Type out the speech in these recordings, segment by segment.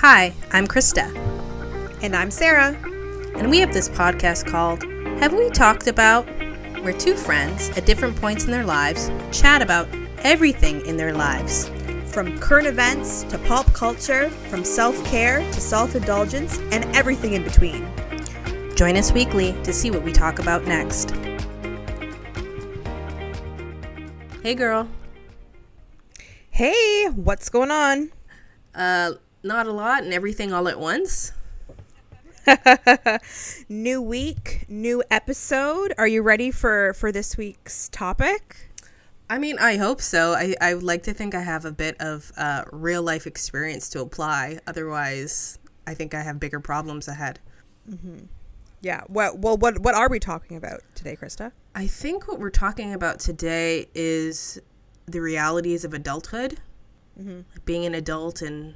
Hi, I'm Krista, And I'm Sarah. and we have this podcast called Have We Talked About? Where two friends at different points in their lives chat about everything in their lives. From current events to pop culture, from self care to self indulgence, and everything in between. Join us weekly to see what we talk about next. Hey, girl. Hey, what's going on? Uh, not a lot and everything all at once. New week, new episode. Are you ready for for this week's topic? I mean, I hope so. I, I would like to think I have a bit of uh, real life experience to apply. Otherwise, I think I have bigger problems ahead. Yeah. What well what what are we talking about today, Krista? I think what we're talking about today is the realities of adulthood, being an adult and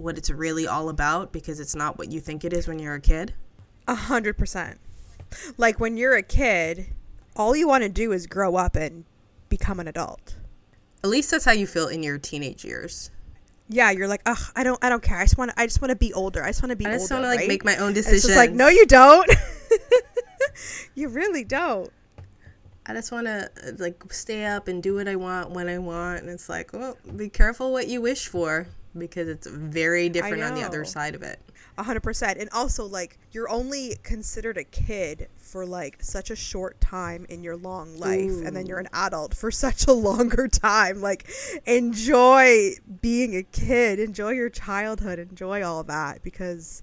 what it's really all about because it's not what you think it is when you're a kid. A hundred percent. Like when you're a kid, all you want to do is grow up and become an adult. At least that's how you feel in your teenage years. Yeah, you're like, ugh, I don't, I don't care. I just want, to I just want to be older. I just want to be I just want to like right? make my own decisions. It's just like, no, you don't. you really don't. I just want to uh, like stay up and do what I want when I want, and it's like, well, be careful what you wish for because it's very different on the other side of it. A hundred percent. And also, like, you're only considered a kid for like such a short time in your long life, and then you're an adult for such a longer time. Like, enjoy being a kid, enjoy your childhood, enjoy all that because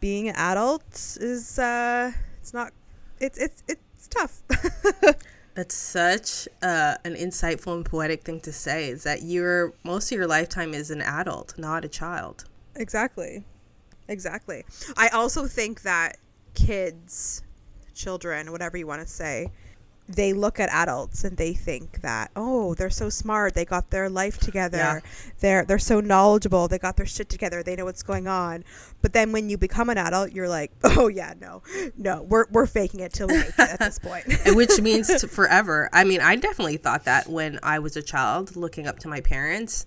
being an adult is uh, it's not, it's it's it's tough. That's such uh, an insightful and poetic thing to say. Is that your most of your lifetime is an adult, not a child. Exactly. Exactly. I also think that kids, children, whatever you want to say, they look at adults and they think that, oh, they're so smart. They got their life together. Yeah. They're they're so knowledgeable. They got their shit together. They know what's going on. But then when you become an adult, you're like, oh yeah, no, no, we're we're faking it till we make it at this point. which means forever. I mean, I definitely thought that when I was a child, looking up to my parents.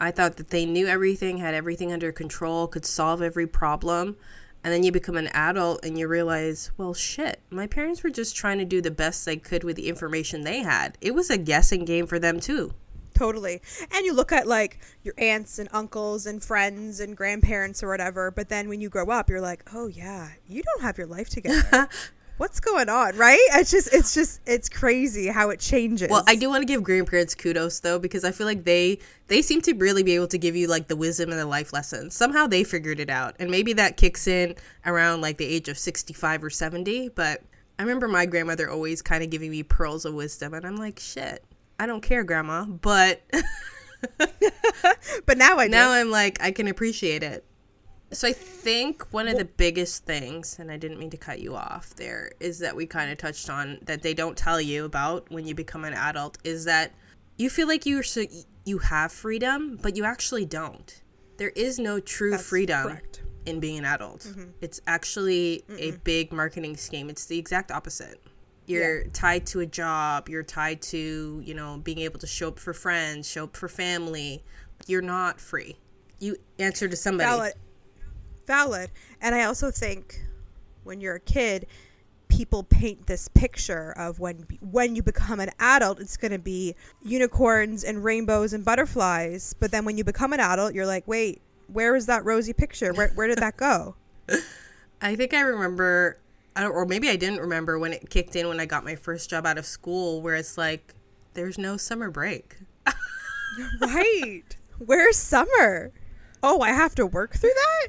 I thought that they knew everything, had everything under control, could solve every problem. And then you become an adult and you realize, well, shit, my parents were just trying to do the best they could with the information they had. It was a guessing game for them, too. Totally. And you look at like your aunts and uncles and friends and grandparents or whatever, but then when you grow up, you're like, "Oh yeah, you don't have your life together." What's going on, right? It's just it's just it's crazy how it changes. Well, I do want to give grandparents kudos though because I feel like they they seem to really be able to give you like the wisdom and the life lessons. Somehow they figured it out, and maybe that kicks in around like the age of sixty five or seventy. But I remember my grandmother always kind of giving me pearls of wisdom, and I'm like, shit, I don't care, grandma, but But now I now. I'm like I can appreciate it. So I think one of the biggest things, and I didn't mean to cut you off there, is that we kind of touched on that they don't tell you about when you become an adult is that you feel like you so you have freedom, but you actually don't. There is no true That's freedom correct. in being an adult. Mm-hmm. It's actually a big marketing scheme. It's the exact opposite. You're tied to a job, you're tied to, you know, being able to show up for friends, show up for family. You're not free. You answer to somebody. Valid. Valid. And I also think when you're a kid, people paint this picture of when when you become an adult, it's going to be unicorns and rainbows and butterflies. But then when you become an adult, you're like, wait, where is that rosy picture? Where where did that go? I think I remember, I don't, or maybe I didn't remember when it kicked in when I got my first job out of school, where it's like, there's no summer break. right. Where's summer? Oh, I have to work through that?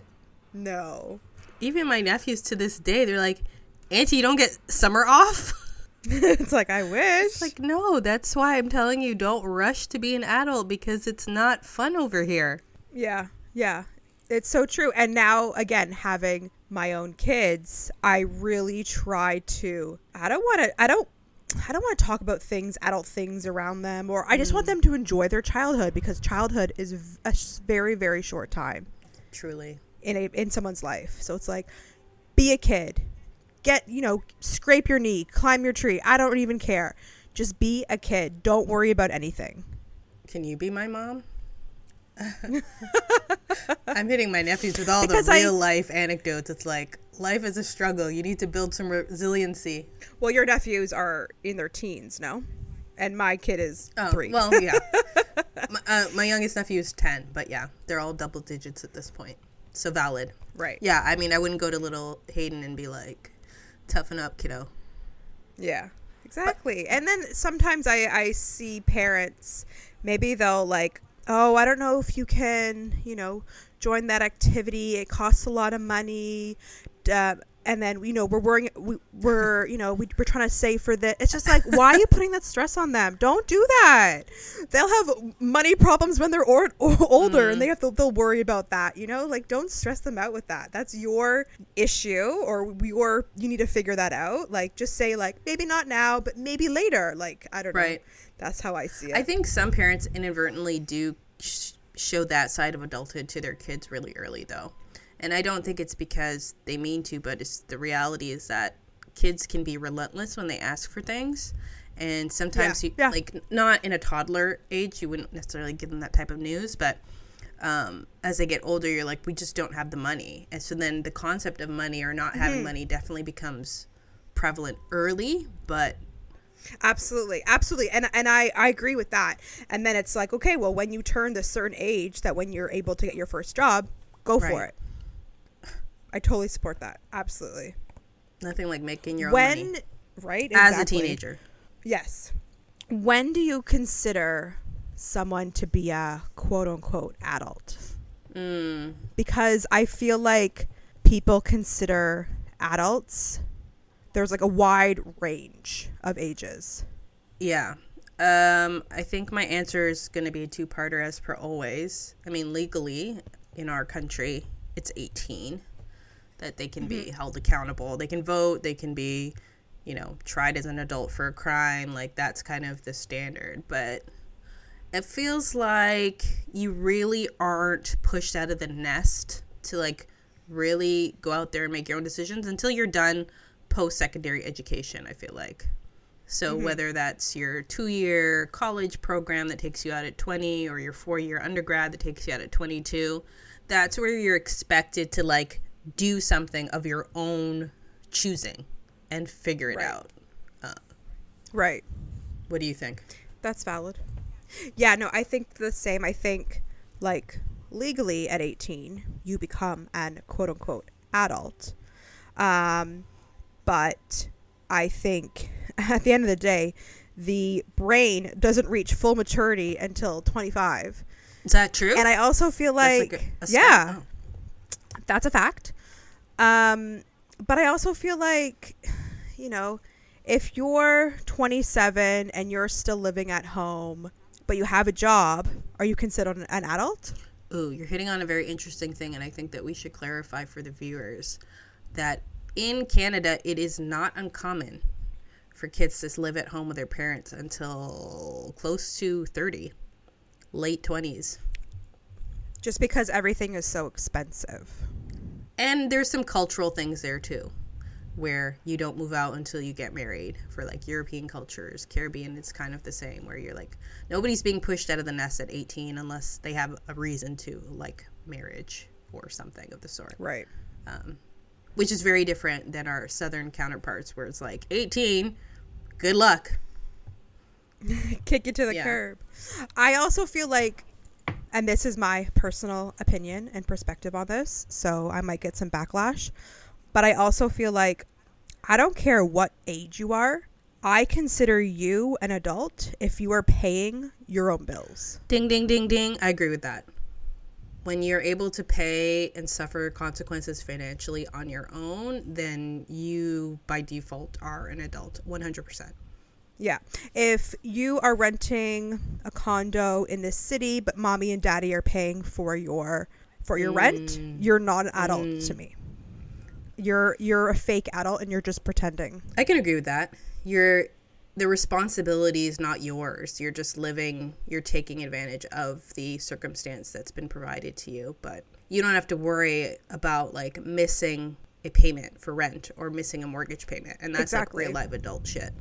No. Even my nephews to this day, they're like, Auntie, you don't get summer off? it's like I wish. It's like, no, that's why I'm telling you, don't rush to be an adult because it's not fun over here. Yeah, yeah. It's so true. And now, again, having my own kids, I really try to. I don't want to. I don't. I don't want to talk about things, adult things around them, or I just want mm. them to enjoy their childhood because childhood is a very, very short time Truly. In a in someone's life. So it's like, be a kid, get you know, scrape your knee, climb your tree. I don't even care. Just be a kid. Don't worry about anything. Can you be my mom? I'm hitting my nephews with all Because the I- real life anecdotes. It's like life is a struggle. You need to build some resiliency. Well, your nephews are in their teens, no? And my kid is Oh, three. well, yeah. my, uh, my youngest nephew is 10, but yeah, they're all double digits at this point. So valid. right. Yeah, I mean, I wouldn't go to little Hayden and be like, toughen up, kiddo. Yeah, exactly. and then sometimes I, I see parents, maybe they'll like, oh, I don't know if you can, you know, join that activity. It costs a lot of money. Uh, and then, you know, we're worrying, we, we're, you know, we, we're trying to save for this. It's just like, why are you putting that stress on them? Don't do that. They'll have money problems when they're or, older and mm. they have to, they'll worry about that, you know, like don't stress them out with that. That's your issue or your, you need to figure that out. Like just say like, maybe not now, but maybe later. Like, I don't know. Right. That's how I see it. I think some parents inadvertently do sh- show that side of adulthood to their kids really early, though. And I don't think it's because they mean to, but it's the reality is that kids can be relentless when they ask for things. And sometimes, Yeah, you, yeah. like, not in a toddler age, you wouldn't necessarily give them that type of news, but um, as they get older, you're like, we just don't have the money. And so then the concept of money or not having Mm-hmm. money definitely becomes prevalent early, but Absolutely, absolutely, and and I I agree with that. And then it's like, okay, well, when you turn this certain age, that when you're able to get your first job, go for it. I totally support that. Absolutely. nothing like making your own When money right as a teenager. Yes. When do you consider someone to be a quote unquote adult? Mm. Because I feel like people consider adults. There's like a wide range of ages. Yeah. Um, I think my answer is going to be a two parter as per always. I mean, legally in our country, it's 18 that they can be mm-hmm. held accountable. They can vote, they can be, you know, tried as an adult for a crime. Like, that's kind of the standard. But it feels like you really aren't pushed out of the nest to, like, really go out there and make your own decisions until you're done post secondary education, I feel like. So mm-hmm. whether that's your two-year college program that takes you out at 20 or your four-year undergrad that takes you out at 22, that's where you're expected to like do something of your own choosing and figure it Right. out. Right. What do you think? That's valid. Yeah, no, I think the same. I think like legally at 18, you become an quote unquote adult. Um, but I think at the end of the day, the brain doesn't reach full maturity until 25. Is that true? And I also feel like, a- a yeah. Oh. That's a fact. Um, but I also feel like, you know, if you're 27 and you're still living at home, but you have a job, are you considered an, adult? Ooh, you're hitting on a very interesting thing, and I think that we should clarify for the viewers that in Canada, it is not uncommon for kids to live at home with their parents until close to 30, late 20s. Just because everything is so expensive. And there's some cultural things there too, where you don't move out until you get married. For like European cultures, Caribbean, it's kind of the same, where you're like, nobody's being pushed out of the nest at 18 unless they have a reason to, like marriage or something of the sort. Right. um, which is very different than our southern counterparts, where it's like 18, good luck. Kick you to the Yeah. curb. I also feel like, and this is my personal opinion and perspective on this, so I might get some backlash, but I also feel like I don't care what age you are. I consider you an adult if you are paying your own bills. Ding, ding, ding, ding. I agree with that. When you're able to pay and suffer consequences financially on your own, then you by default are an adult 100%. Yeah. If you are renting a condo in this city, but mommy and daddy are paying for your for your rent, mm. you're not an adult to mm. me. You're you're a fake adult and you're just pretending. I can agree with that. You're the responsibility is not yours. You're just living, you're taking advantage of the circumstance that's been provided to you, but you don't have to worry about like missing a payment for rent or missing a mortgage payment. And that's Exactly. like real life adult shit.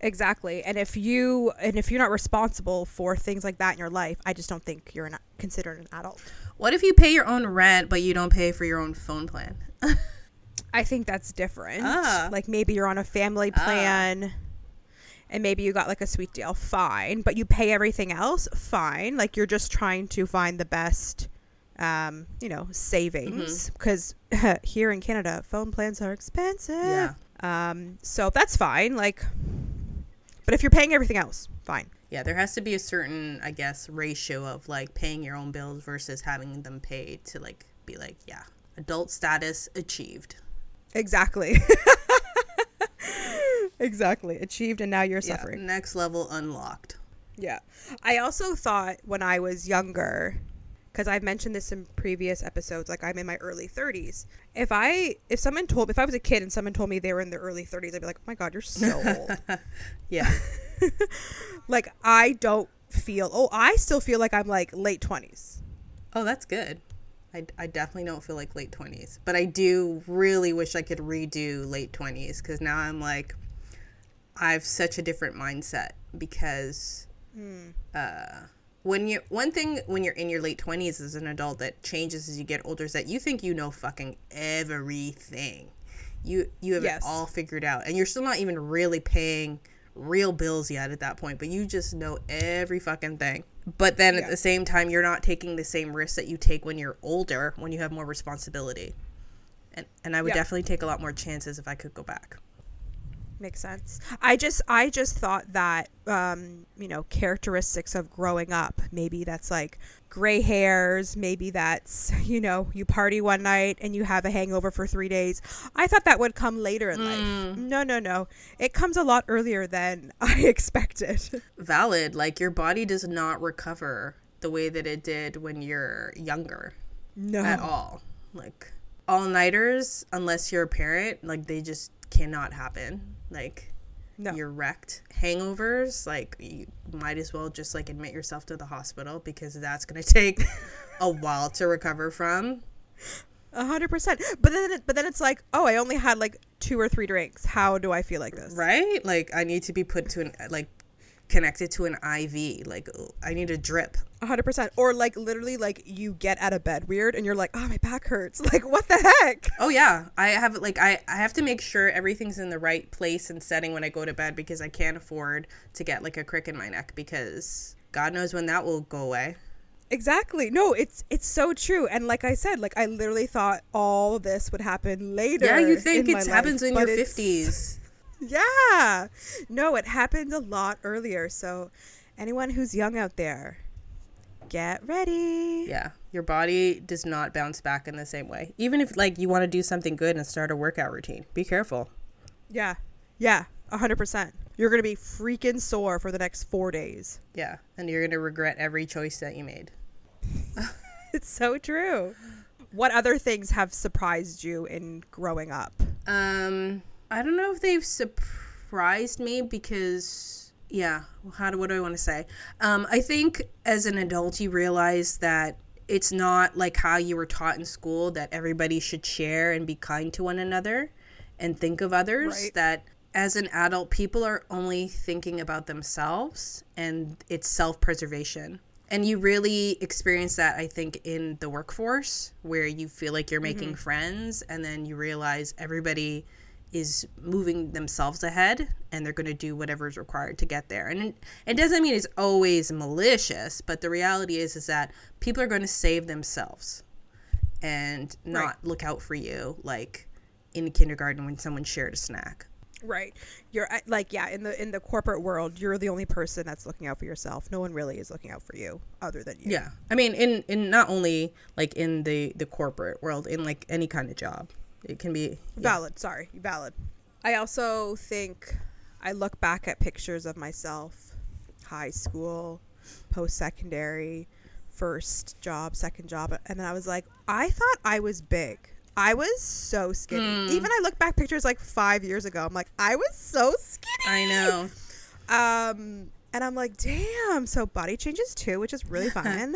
Exactly. And if you and if you're not responsible for things like that in your life, I just don't think you're an, considered an adult. What if you pay your own rent but you don't pay for your own phone plan? I think that's different. Ah. Like maybe you're on a family plan and maybe you got like a sweet deal, fine, but you pay everything else, fine. Like you're just trying to find the best um, you know, savings because here in Canada, phone plans are expensive. Yeah. Um, so that's fine. Like, but if you're paying everything else, fine. Yeah, there has to be a certain, I guess, ratio of like paying your own bills versus having them paid to like be like, yeah, adult status achieved. Exactly. exactly. Achieved, and now you're Yeah, suffering. next level unlocked. Yeah. I also thought when I was younger, because I've mentioned this in previous episodes, like I'm in my early 30s. If I, if someone told me, if I was a kid and someone told me they were in their early 30s, I'd be like, oh my God, you're so old. Yeah. like, I don't feel, oh, I still feel like I'm like late 20s. oh, that's good. I, I definitely don't feel like late 20s, but I do really wish I could redo late 20s because now I'm like, I have such a different mindset because uh, when you one thing when you're in your late 20s as an adult that changes as you get older is that you think you know fucking everything. You you have Yes. it all figured out and you're still not even really paying real bills yet at that point, but you just know every fucking thing. But then at the same time you're not taking the same risks that you take when you're older, when you have more responsibility. And and I would Yeah. definitely take a lot more chances if I could go back. Makes sense. I just I just thought that um, you know, characteristics of growing up, maybe that's like gray hairs, maybe that's, you know, you party one night and you have a hangover for 3 days. I thought that would come later in life. No, no, no. It comes a lot earlier than I expected. valid. Like your body does not recover the way that it did when you're younger No. at all. Like all nighters, unless you're a parent, like they just cannot happen. Like No. you're wrecked. Hangovers, like you might as well just like admit yourself to the hospital because that's gonna take a while to recover from. A hundred percent. But then, it, but then it's like, oh, I only had like two or three drinks. How do I feel like this? Right? Like I need to be put to an like connected to an IV. Like I need a drip. A hundred percent. Or like literally, like you get out of bed weird, and you're like, oh, my back hurts. Like, what the heck? Oh yeah, I have like I I have to make sure everything's in the right place and setting when I go to bed because I can't afford to get like a crick in my neck because God knows when that will go away. Exactly. No, it's it's so true. And like I said, like I literally thought all this would happen later. Yeah, you think it happens life, in your fifties. Yeah. No, it happens a lot earlier. So anyone who's young out there, get ready. Yeah, your body does not bounce back in the same way. Even if like you want to do something good and start a workout routine, be careful. Yeah. Yeah. A hundred percent. You're gonna be freaking sore for the next four days. Yeah, and you're gonna regret every choice that you made. It's so true. What other things have surprised you in growing up? Um, I don't know if they've surprised me because, yeah, how do what do I want to say? Um, I think as an adult, you realize that it's not like how you were taught in school that everybody should share and be kind to one another and think of others. Right. That as an adult, people are only thinking about themselves and it's self preservation. And you really experience that, I think, in the workforce where you feel like you're making friends and then you realize everybody is moving themselves ahead and they're going to do whatever is required to get there. And it, it doesn't mean it's always malicious, but the reality is is that people are going to save themselves and not Right. look out for you like in kindergarten when someone shared a snack. Right. You're like yeah, in the in the corporate world, you're the only person that's looking out for yourself. No one really is looking out for you other than you. Yeah. I mean in in not only like in the the corporate world, in like any kind of job. It can be yeah. Valid. Sorry. Valid. I also think I look back at pictures of myself, high school, post secondary, first job, second job, and then I was like, I thought I was big. I was so skinny. Even I look back pictures like five years ago. I'm like, I was so skinny. I know. Um, and I'm like, damn. So body changes too, which is really fun.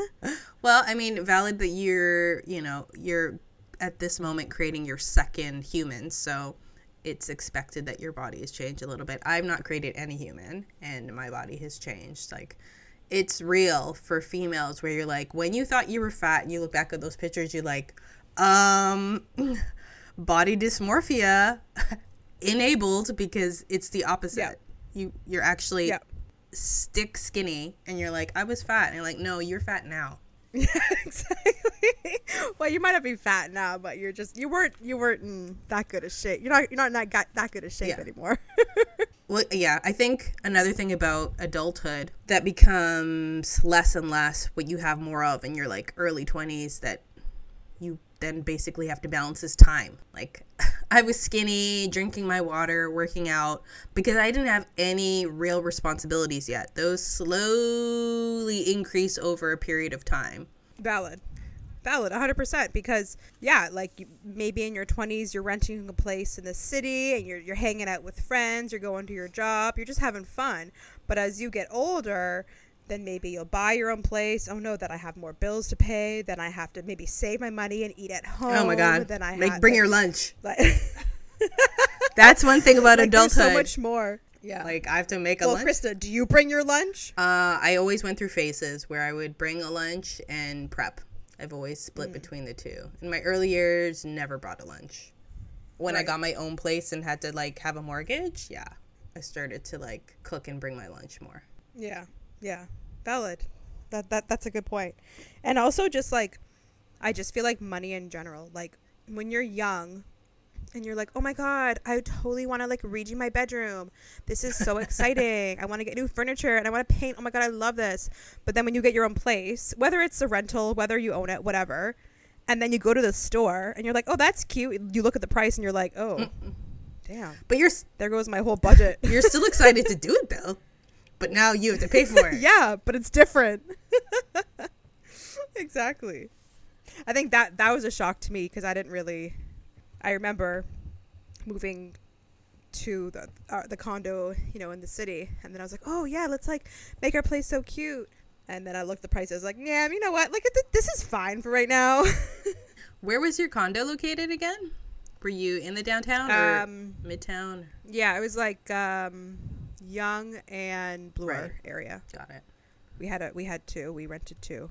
Well, I mean, valid that you're, you know, you're at this moment creating your second human. So it's expected that your body has changed a little bit. I've not created any human, and my body has changed. Like, it's real for females where you're like, when you thought you were fat and you look back at those pictures, you're like, um, body dysmorphia enabled because it's the opposite. Yeah. You you're actually Yeah. stick skinny, and you're like, I was fat, and you're like, no, you're fat now. Yeah, exactly. well, you might not be fat now, but you're just you weren't you weren't in that good a shape. You're not you're not that got that good a shape Yeah. anymore. Well, yeah, I think another thing about adulthood that becomes less and less what you have more of in your like early 20s that you then basically have to balance his time. Like I was skinny, drinking my water, working out because I didn't have any real responsibilities yet. Those slowly increase over a period of time. Valid. Valid, 100%. Because, yeah, like you, maybe in your 20s, you're renting a place in the city and you're, you're hanging out with friends, you're going to your job, you're just having fun. But as you get older, then maybe you'll buy your own place. Oh no, that I have more bills to pay. Then I have to maybe save my money and eat at home. Oh my god. Then I Like bring your lunch. like, That's one thing about like, adulthood. so much more. Yeah. like I have to make a well, lunch. Krista, do you bring your lunch? Uh, I always went through phases where I would bring a lunch and prep. I've always split Mm. between the two. In my early years, never brought a lunch. When I got my own place and had to like have a mortgage, yeah, I started to like cook and bring my lunch more. Yeah, yeah, valid. That that that's a good point. And also, just like, I just feel like money in general. Like when you're young, and you're like, oh my god, I totally want to like redo my bedroom. This is so exciting. I want to get new furniture and I want to paint. Oh my god, I love this. But then when you get your own place, whether it's a rental, whether you own it, whatever, and then you go to the store and you're like, oh, that's cute. You look at the price and you're like, oh, damn, But you're there goes my whole budget. you're still excited to do it though. But now you have to pay for it. yeah, but it's different. exactly. I think that that was a shock to me because I didn't really. I remember moving to the uh, the condo, you know, in the city, and then I was like, oh yeah, let's like make our place so cute. And then I looked at the prices, like, yeah, you know what? Like, th- this is fine for right now. Where was your condo located again? Were you in the downtown or um, midtown? yeah, it was like um, Yonge and Bloor Right. area. Got it. We had a we had two. We rented two.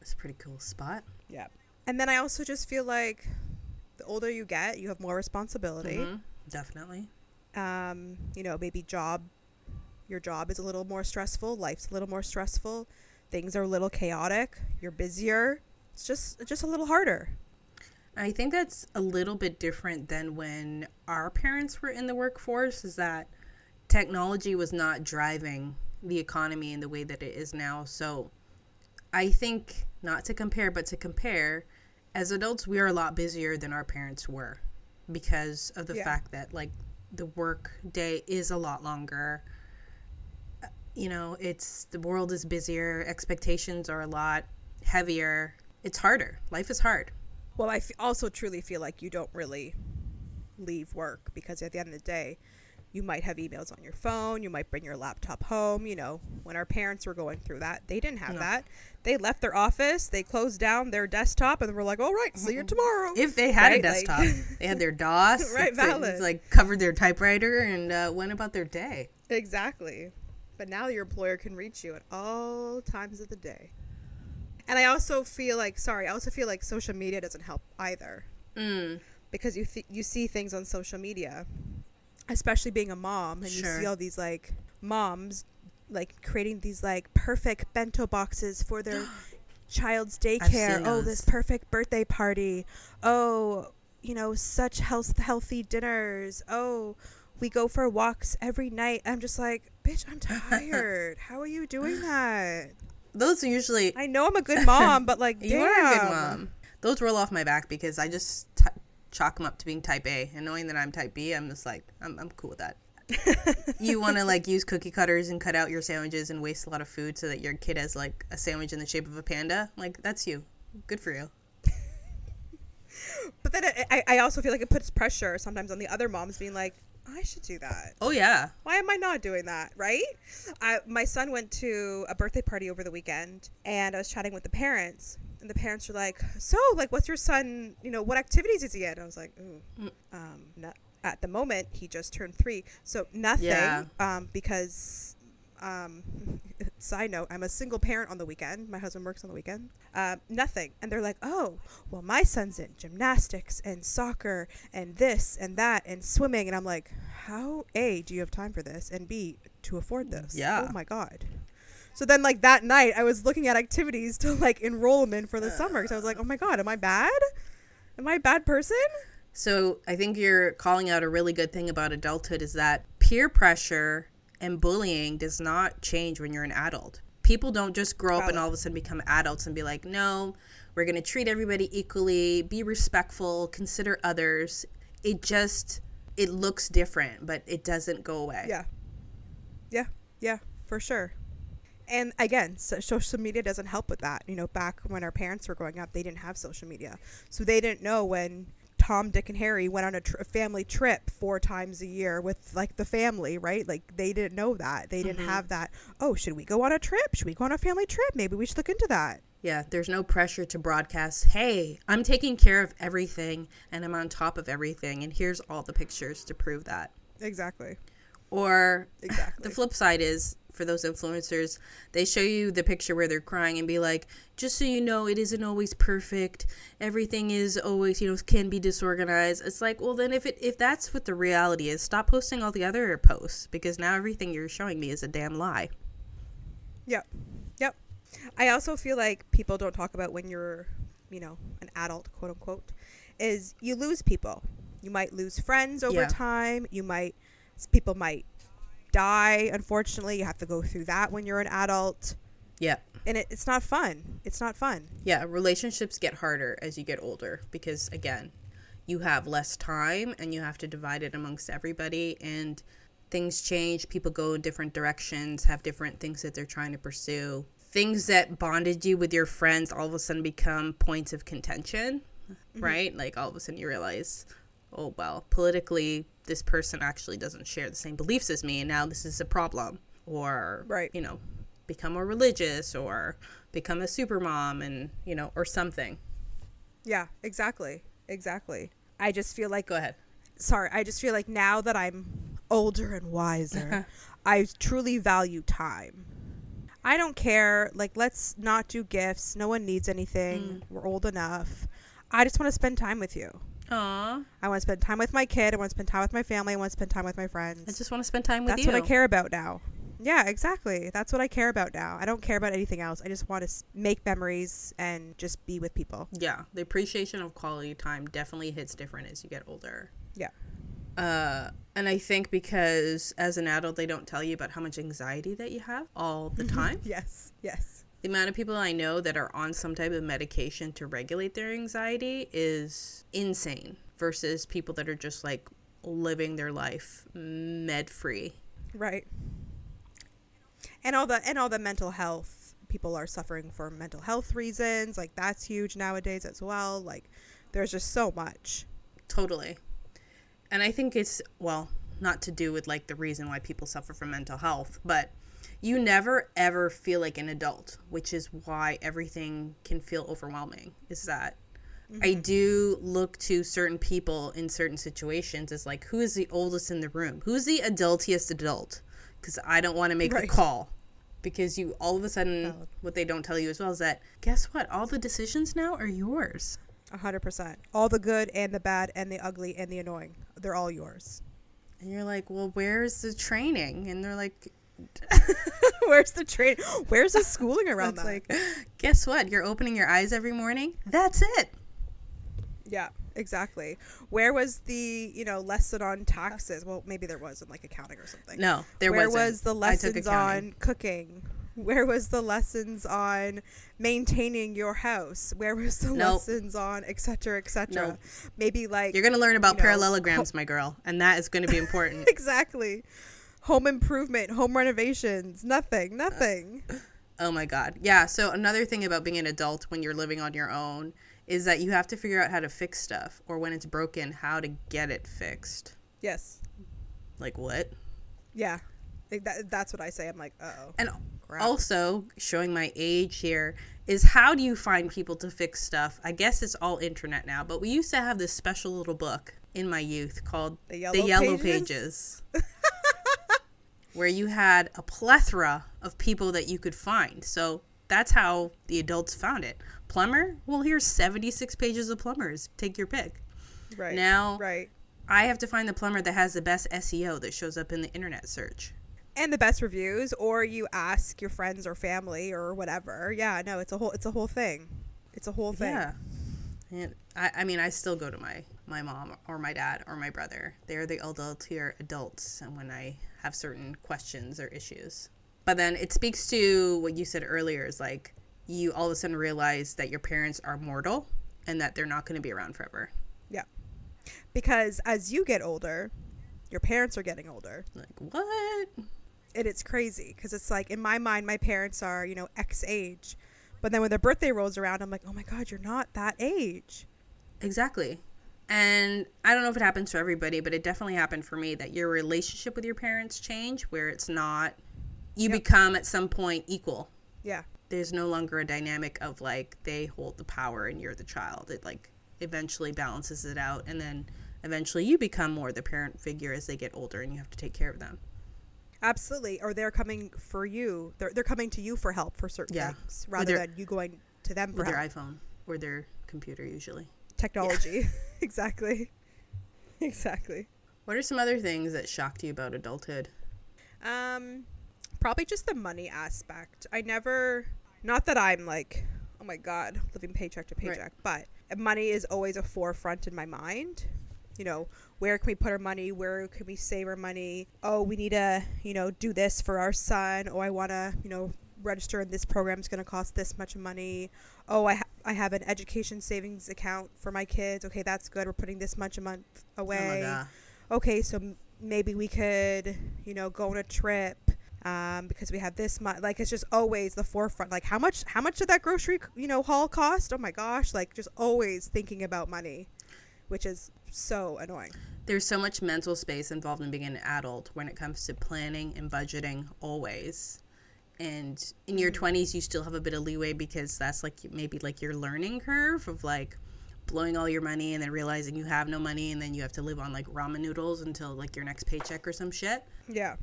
It's a pretty cool spot. Yeah. And then I also just feel like the older you get, you have more responsibility. Mhm, Definitely. Um, you know, maybe job your job is a little more stressful, life's a little more stressful, things are a little chaotic, you're busier. It's just it's just a little harder. I think that's a little bit different than when our parents were in the workforce, is that technology was not driving the economy in the way that it is now. So I think, not to compare, but to compare, as adults, we are a lot busier than our parents were because of the Yeah. fact that, like, the work day is a lot longer. You know, it's the world is busier, expectations are a lot heavier. It's harder. Life is hard. Well, I f- also truly feel like you don't really leave work because at the end of the day, you might have emails on your phone, you might bring your laptop home. You know, when our parents were going through that, they didn't have No. that. They left their office, they closed down their desktop, and were like, all right, see you tomorrow. If they had Right, a like- desktop, they had their DOS, Right, like- valid. like covered their typewriter and uh, went about their day. Exactly. But now your employer can reach you at all times of the day. And I also feel like, sorry, I also feel like social media doesn't help either. Mm. because you th- you see things on social media, especially being a mom, and you see all these like moms like creating these like perfect bento boxes for their child's daycare. Oh, this perfect birthday party. Oh, you know, such health healthy dinners. Oh, we go for walks every night. I'm just like, bitch, I'm tired. How are you doing that? Those are usually I know I'm a good mom, but like, you are a good mom. Those roll off my back because I just t- chalk them up to being type A, and knowing that I'm type B, I'm just like I'm I'm cool with that. you want to like use cookie cutters and cut out your sandwiches and waste a lot of food so that your kid has like a sandwich in the shape of a panda. Like that's you. Good for you. But then it, I, I also feel like it puts pressure sometimes on the other moms being like, I should do that. Oh yeah. Why am I not doing that? Right? I, my son went to a birthday party over the weekend and I was chatting with the parents. And the parents were like, So, like, what's your son, you know, what activities is he in? I was like, Ooh, um, no, at the moment he just turned three, so nothing. Yeah. Um, because um, side note, I'm a single parent on the weekend. My husband works on the weekend. Uh, nothing. And they're like, oh, well, my son's in gymnastics and soccer and this and that and swimming. And I'm like, how, A, do you have time for this? And B, to afford this? Yeah. Oh my God. So then, like, that night, I was looking at activities to, like, enroll him in for the summer. Because I was like, oh my God, am I bad? Am I a bad person? So I think you're calling out a really good thing about adulthood is that peer pressure and bullying does not change when you're an adult. People don't just grow up and all of a sudden become adults and be like, no, we're going to treat everybody equally, be respectful, consider others. It just, it looks different, but it doesn't go away. Yeah. Yeah. Yeah, for sure. And again, so social media doesn't help with that. You know, back when our parents were growing up, they didn't have social media. So they didn't know when Tom, Dick, and Harry went on a, tr- a family trip four times a year with like the family, right? Like they didn't know that. They didn't mm-hmm. have that. Oh, should we go on a trip? Should we go on a family trip? Maybe we should look into that. Yeah, there's no pressure to broadcast, hey, I'm taking care of everything and I'm on top of everything, and here's all the pictures to prove that. Exactly. Or Exactly. the flip side is for those influencers, they show you the picture where they're crying and be like, just so you know, it isn't always perfect. Everything is always, you know, can be disorganized. It's like, well, then if it if that's what the reality is, stop posting all the other posts because now everything you're showing me is a damn lie. Yep. Yep. I also feel like people don't talk about when you're, you know, an adult, quote unquote, is you lose people. You might lose friends over Yeah. time. You might, people might die, unfortunately. You have to go through that when you're an adult. Yeah. And it, it's not fun. It's not fun. Yeah, relationships get harder as you get older because again, you have less time and you have to divide it amongst everybody and things change, people go in different directions, have different things that they're trying to pursue. Things that bonded you with your friends all of a sudden become points of contention, mm-hmm. right? Like all of a sudden you realize, oh well, politically this person actually doesn't share the same beliefs as me and now this is a problem. Or Right. you know, become more religious or become a super mom and you know or something Yeah, exactly. Exactly. I just feel like go ahead sorry, I just feel like now that I'm older and wiser, uh-huh. I truly value time. I don't care. Like, let's not do gifts. No one needs anything. Mm. We're old enough. I just want to spend time with you. Aw, I want to spend time with my kid. I want to spend time with my family. I want to spend time with my friends. i just want to spend time with That's you That's what I care about now. Yeah, exactly. That's what I care about now. I don't care about anything else. I just want to make memories and just be with people. yeah the appreciation of quality time definitely hits different as you get older Yeah. uh and i think because as an adult they don't tell you about how much anxiety that you have all the time Yes. Yes. The amount of people i know that are on some type of medication to regulate their anxiety is insane versus people that are just like living their life med free Right. And all the and all the mental health people are suffering for mental health reasons. Like that's huge nowadays as well. Like there's just so much. Totally. And I think it's, well, not to do with like the reason why people suffer from mental health, but you never ever feel like an adult, which is why everything can feel overwhelming. Is that I mm-hmm. do look to certain people in certain situations as like, who is the oldest in the room? Who's the adultiest adult? Because I don't want to make the call. Because you all of a sudden, what they don't tell you as well is that, guess what? All the decisions now are yours. A hundred percent. All the good and the bad and the ugly and the annoying. They're all yours. And you're like, well, where's the training? And they're like, Where's the train? Where's the schooling around that? like, guess what? You're opening your eyes every morning. That's it. yeah, exactly. Where was the you know lesson on taxes? Well, maybe there was in like accounting or something. No, there Where wasn't. Where was the lessons on cooking? Where was the lessons on maintaining your house? Where was the Nope. lessons on etc. cetera, et cetera? Nope. Maybe like You're gonna learn about you know, parallelograms, my girl, and that is going to be important. exactly home improvement, home renovations, nothing, nothing. oh my god, yeah. So another thing about being an adult when you're living on your own is that you have to figure out how to fix stuff, or when it's broken, how to get it fixed. yes, Like what? yeah, Like, that, that's what I say. I'm like, uh oh. And Crap. also showing my age here is how do you find people to fix stuff? I guess it's all internet now, but we used to have this special little book in my youth called The the Yellow Yellow, Pages? Pages, where you had a plethora of people that you could find. So that's how the adults found it. Plumber? Well, here's 76 pages of plumbers. Take your pick. Right. Now- Right. I have to find the plumber that has the best SEO that shows up in the internet search. And the best reviews, or you ask your friends or family or whatever. Yeah, no, it's a whole it's a whole thing. It's a whole thing. Yeah. And I, I mean, I still go to my, my mom or my dad or my brother. They're the adultier adults and when I have certain questions or issues. But then it speaks to what you said earlier is like you all of a sudden realize that your parents are mortal and that they're not going to be around forever. Yeah. Because as you get older, your parents are getting older. Like, what? And it's crazy because it's like in my mind, my parents are, you know, X age. But then when their birthday rolls around, I'm like, oh my God, you're not that age. Exactly. And I don't know if it happens for everybody, but it definitely happened for me that your relationship with your parents change where it's not you Yep. become at some point equal. Yeah. There's no longer a dynamic of like they hold the power and you're the child. It like eventually balances it out and then eventually you become more the parent figure as they get older and you have to take care of them. Absolutely. Or they're coming for you. They're, they're coming to you for help for certain Yeah. things rather their- than you going to them for With their help. iPhone or their computer usually. Technology. exactly. Exactly. What are some other things that shocked you about adulthood? Um, probably just the money aspect. I never, not that I'm like, oh my god, living paycheck to Right. paycheck, but money is always a forefront in my mind. You know, where can we put our money? Where can we save our money? Oh, we need to, you know, do this for our son. Oh, I want to, you know, register in this program is going to cost this much money. Oh, I, ha- I have an education savings account for my kids. Okay, that's good. We're putting this much a month away Oh okay, so m- maybe we could, you know, go on a trip um, because we have this much. Like it's just always the forefront. Like how much? How much did that grocery, you know, haul cost? Oh my gosh! Like just always thinking about money, which is so annoying. There's so much mental space involved in being an adult when it comes to planning and budgeting always. And in your 20s you still have a bit of leeway because that's like maybe like your learning curve of like blowing all your money and then realizing you have no money and then you have to live on like ramen noodles until like your next paycheck or some shit. Yeah.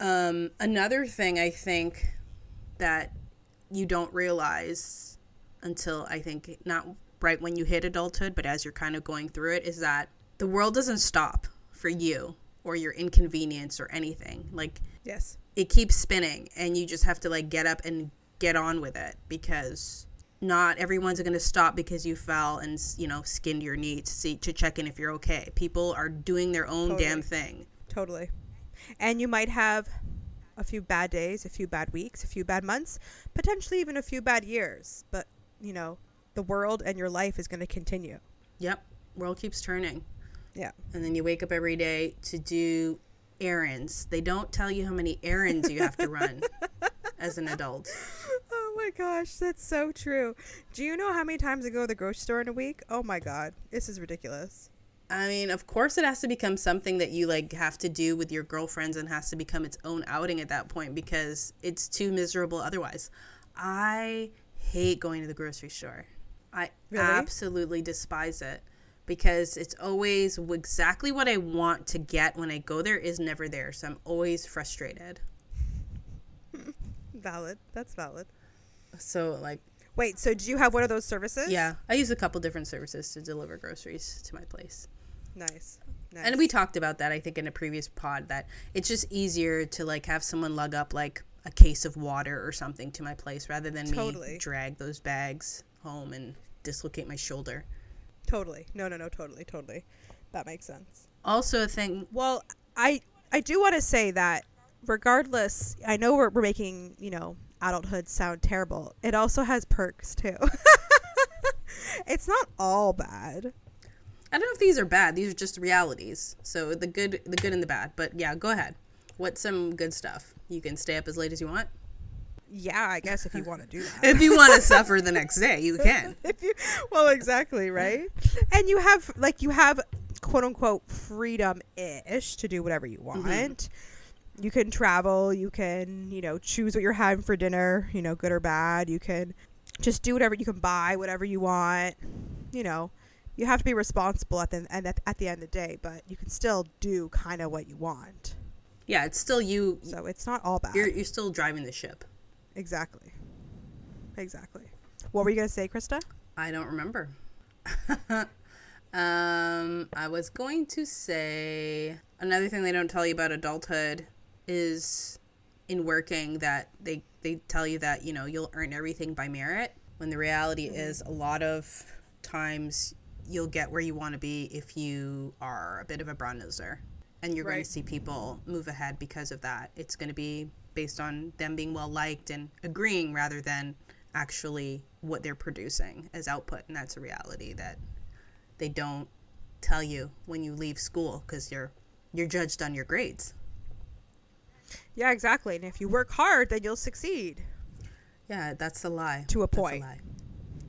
Um, another thing I think that you don't realize until I think not right when you hit adulthood, but as you're kind of going through it, is that the world doesn't stop for you or your inconvenience or anything. Like Yes. It keeps spinning, and you just have to like get up and get on with it because not everyone's going to stop because you fell and you know skinned your knee to see to check in if you're okay. People are doing their own Totally. damn thing. Totally. And you might have a few bad days, a few bad weeks, a few bad months, potentially even a few bad years. But you know, the world and your life is going to continue. Yep, world keeps turning. Yeah. and then you wake up every day to do errands. They don't tell you how many errands you have to run as an adult. Oh my gosh, that's so true. Do you know how many times I go to the grocery store in a week? Oh my god, this is ridiculous. I mean, of course, it has to become something that you like have to do with your girlfriends and has to become its own outing at that point because it's too miserable otherwise. I hate going to the grocery store. I Really? absolutely despise it because it's always exactly what I want to get when I go there is never there. So I'm always frustrated. Valid. That's valid. So like Wait, so do you have one of those services? Yeah, I use a couple different services to deliver groceries to my place. Nice. nice. And we talked about that I think in a previous pod that it's just easier to like have someone lug up like a case of water or something to my place rather than Totally. me drag those bags home and dislocate my shoulder. Totally. No, no, no, totally, totally. That makes sense. Also a thing Well, I I do want to say that regardless, I know we're we're making, you know, adulthood sound terrible. It also has perks too. it's not all bad. I don't know if these are bad. These are just realities. So the good the good and the bad. But yeah, go ahead. What's some good stuff? You can stay up as late as you want. Yeah, I guess if you want to do that. If you want to suffer the next day, you can. if you well exactly right and you have like you have quote unquote freedom ish to do whatever you mm-hmm. want you can travel you can you know choose what you're having for dinner you know good or bad you can just do whatever you can buy whatever you want you know You have to be responsible at the and at, at the end of the day, but you can still do kind of what you want. Yeah, it's still you. So it's not all bad. You're you're still driving the ship. Exactly. Exactly. What were you gonna say, Krista? I don't remember. um, I was going to say another thing they don't tell you about adulthood is in working that they they tell you that you know you'll earn everything by merit when the reality is a lot of times you'll get where you want to be if you are a bit of a brown noser and you're going to see people move ahead because of that it's going to be based on them being well liked and agreeing rather than actually what they're producing as output and that's a reality that they don't tell you when you leave school because you're you're judged on your grades Yeah, exactly. And if you work hard, then you'll succeed. yeah that's a lie To a point. lie.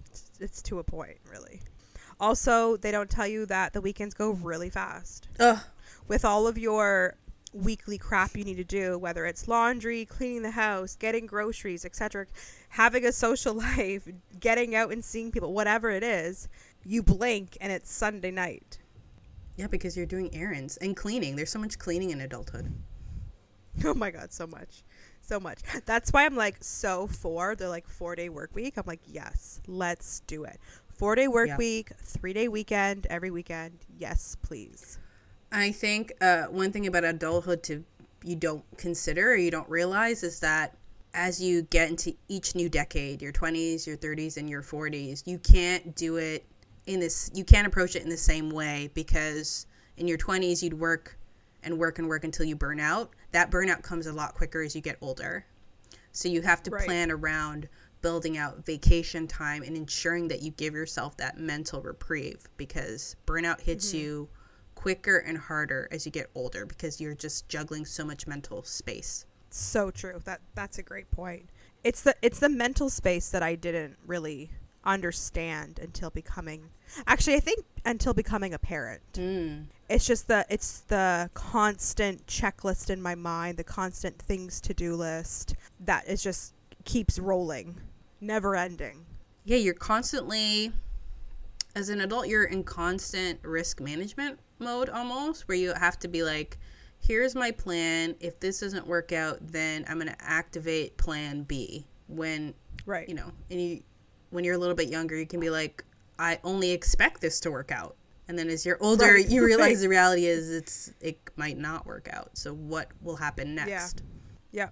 It's, it's to a point, really. Also, they don't tell you that the weekends go really fast. Ugh. with all of your weekly crap you need to do whether it's laundry cleaning the house getting groceries etc having a social life getting out and seeing people whatever it is you blink and it's sunday night. Yeah because you're doing errands and cleaning. There's so much cleaning in adulthood. Oh my god so much so much. That's why i'm like so for the like four day work week. I'm like yes let's do it. Four day work Yeah. week three day weekend every weekend. Yes please I think uh, one thing about adulthood to you don't consider or you don't realize is that as you get into each new decade, your 20s, your 30s, and your 40s, you can't do it in this. You can't approach it in the same way because in your 20s you'd work and work and work until you burn out. That burnout comes a lot quicker as you get older. So you have to Right. plan around building out vacation time and ensuring that you give yourself that mental reprieve because burnout hits you quicker and harder as you get older because you're just juggling so much mental space. so true that that's a great point it's the it's the mental space that i didn't really understand until becoming actually i think until becoming a parent Mm. it's just the it's the constant checklist in my mind the constant things to do list that is just keeps rolling never ending Yeah, you're constantly, as an adult, you're in constant risk management mode almost, where you have to be like, here's my plan. If this doesn't work out, then I'm going to activate plan B. When, right you know, and you, when you're a little bit younger, you can be like, I only expect this to work out. And then as you're older, Right, you realize right. the reality is it's it might not work out. So what will happen next? yeah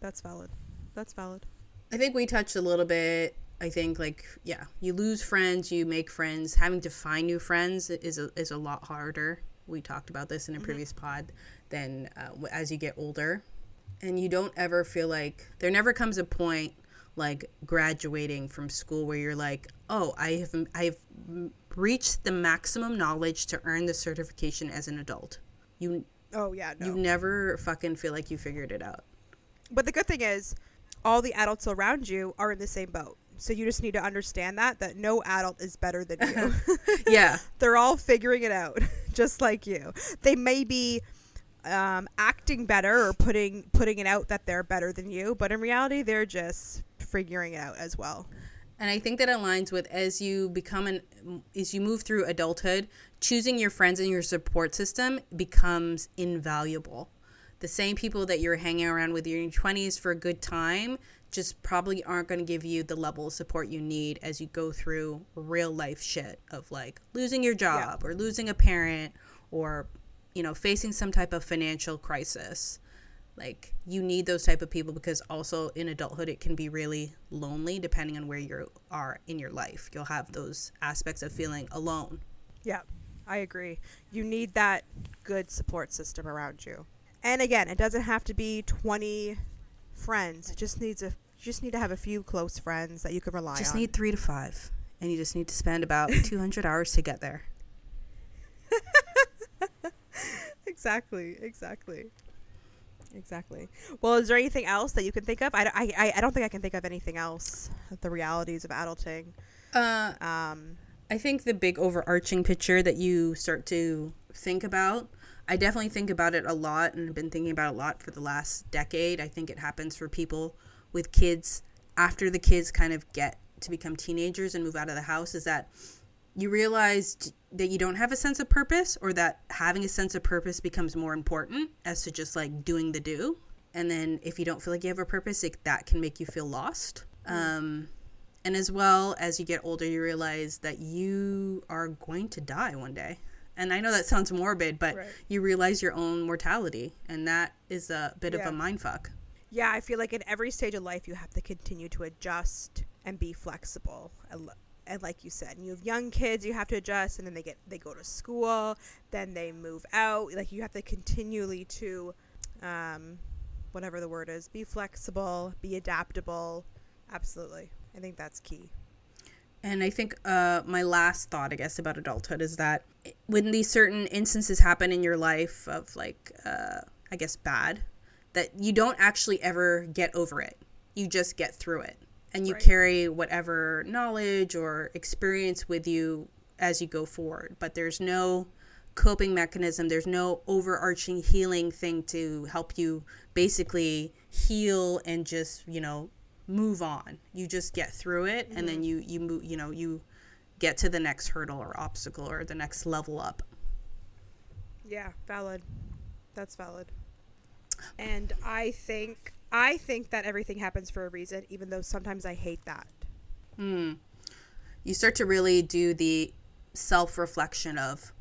that's valid that's valid I think we touched a little bit. I think like yeah, you lose friends, you make friends. Having to find new friends is a, is a lot harder. We talked about this in a previous pod. Than uh, as you get older, and you don't ever feel like there never comes a point like graduating from school where you're like, oh, I have I've reached the maximum knowledge to earn the certification as an adult. You oh yeah no you never fucking feel like you figured it out. But the good thing is, all the adults around you are in the same boat. So you just need to understand that that no adult is better than you. Yeah. They're all figuring it out, just like you. They may be um, acting better or putting putting it out that they're better than you, but in reality, they're just figuring it out as well. And I think that aligns with as you become an as you move through adulthood, choosing your friends and your support system becomes invaluable. The same people that you're hanging around with in your 20s for a good time just probably aren't going to give you the level of support you need as you go through real life shit of like losing your job or losing a parent or you know facing some type of financial crisis like you need those type of people because also in adulthood it can be really lonely depending on where you are in your life you'll have those aspects of feeling alone Yeah, I agree. You need that good support system around you. And again, it doesn't have to be 20 friends. It just needs a you just need to have a few close friends that you can rely just on. Just need three to five and you just need to spend about 200 hours to get there exactly, exactly. Exactly. Well, is there anything else that you can think of? I, I, I- I don't think I can think of anything else. The realities of adulting. uh, Um, I think the big overarching picture that you start to think about, I definitely think about it a lot and have been thinking about it a lot for the last decade. I think it happens for people with kids after the kids kind of get to become teenagers and move out of the house is that you realize that you don't have a sense of purpose or that having a sense of purpose becomes more important as to just like doing the do. And then if you don't feel like you have a purpose it, that can make you feel lost. Um, and as well as you get older you realize that you are going to die one day and i know that sounds morbid but Right. you realize your own mortality and that is a bit Yeah. of a mind fuck Yeah, I feel like in every stage of life, you have to continue to adjust and be flexible. And, like you said, you have young kids, you have to adjust, and then they get they go to school, then they move out. Like you have to continually to, um, whatever the word is, be flexible, be adaptable. Absolutely, I think that's key. And I think uh, my last thought, I guess, about adulthood is that when these certain instances happen in your life of like, uh, I guess, bad, that you don't actually ever get over it. You just get through it. And you Right. carry whatever knowledge or experience with you as you go forward. But there's no coping mechanism, there's no overarching healing thing to help you basically heal and just, you know, move on. You just get through it and then mm-hmm. you you move, you know, you get to the next hurdle or obstacle or the next level up. Yeah, valid. That's valid. And I think I think that everything happens for a reason, even though sometimes I hate that. Hmm. You start to really do the self-reflection of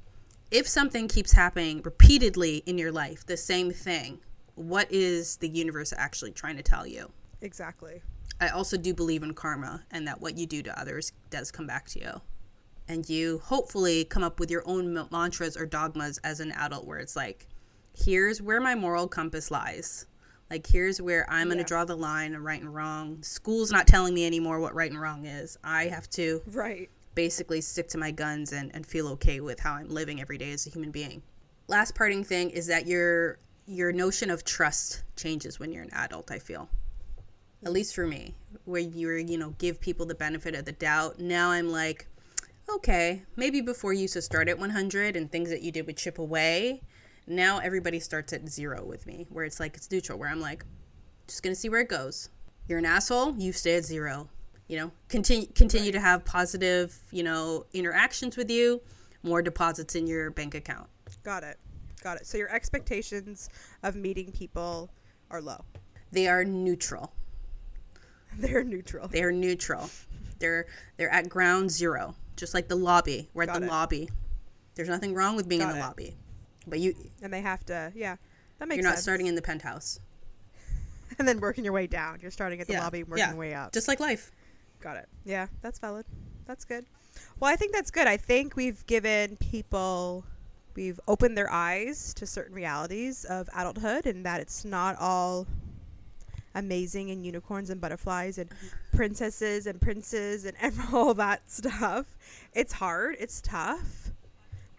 if something keeps happening repeatedly in your life, the same thing, what is the universe actually trying to tell you? Exactly. I also do believe in karma and that what you do to others does come back to you. And you hopefully come up with your own mantras or dogmas as an adult where it's like, here's where my moral compass lies. Like, here's where I'm going to Yeah. draw the line of right and wrong. School's not telling me anymore what right and wrong is. I have to Right. basically stick to my guns and, and feel okay with how I'm living every day as a human being. Last parting thing is that your your notion of trust changes when you're an adult, I feel. At least for me, where you're, you know, give people the benefit of the doubt. Now I'm like, okay, maybe before you used to start at 100 and things that you did would chip away. Now everybody starts at zero with me, where it's like it's neutral, where I'm like, just gonna see where it goes. You're an asshole, you stay at zero. You know, continue continue to have positive, you know, interactions with you, more deposits in your bank account. Got it. Got it. So your expectations of meeting people are low. They are neutral. They're neutral. They are neutral. They're they're at ground zero, just like the lobby. We're at Got the it. lobby. There's nothing wrong with being in the it. lobby, but you And they have to, yeah. That makes you're not sense. starting in the penthouse. and then working your way down. You're starting at the Yeah, lobby, working yeah. your way up. Just like life. Got it. Yeah, that's valid. That's good. Well, I think that's good. I think we've given people, we've opened their eyes to certain realities of adulthood and that it's not all amazing and unicorns and butterflies and mm-hmm. princesses and princes and all that stuff. It's hard, it's tough,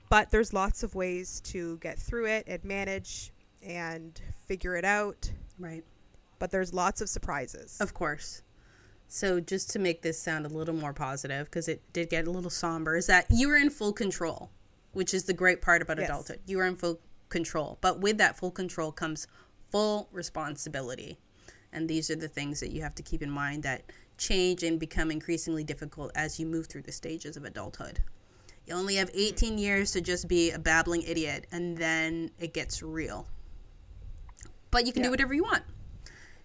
but there's lots of ways to get through it and manage and figure it out. Right. But there's lots of surprises. Of course. So just to make this sound a little more positive, because it did get a little somber, is that you are in full control, which is the great part about Yes. adulthood. You are in full control, but with that full control comes full responsibility, and these are the things that you have to keep in mind that change and become increasingly difficult as you move through the stages of adulthood. You only have 18 years to just be a babbling idiot, and then it gets real. But you can do whatever you want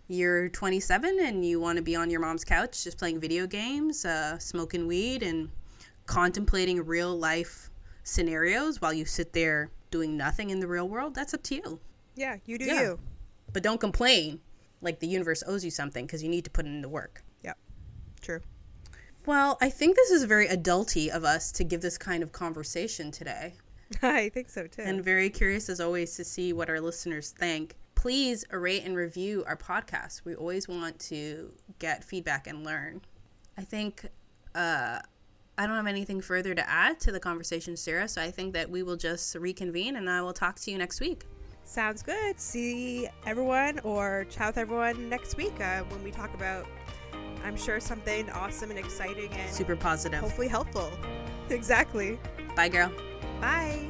you're 27 and you want to be on your mom's couch just playing video games, uh, smoking weed, and contemplating real life scenarios while you sit there doing nothing in the real world, that's up to you. yeah, you do Yeah. you. But don't complain like the universe owes you something because you need to put in the work. Yep. True. Well, I think this is very adulty of us to give this kind of conversation today. I think so too. and very curious as always to see what our listeners think. Please rate and review our podcast. We always want to get feedback and learn. I think uh, I don't have anything further to add to the conversation, Sarah. So I think that we will just reconvene and I will talk to you next week. Sounds good. See everyone or chat with everyone next week uh, when we talk about, I'm sure, something awesome and exciting and Super positive. hopefully helpful. exactly. Bye, girl. Bye.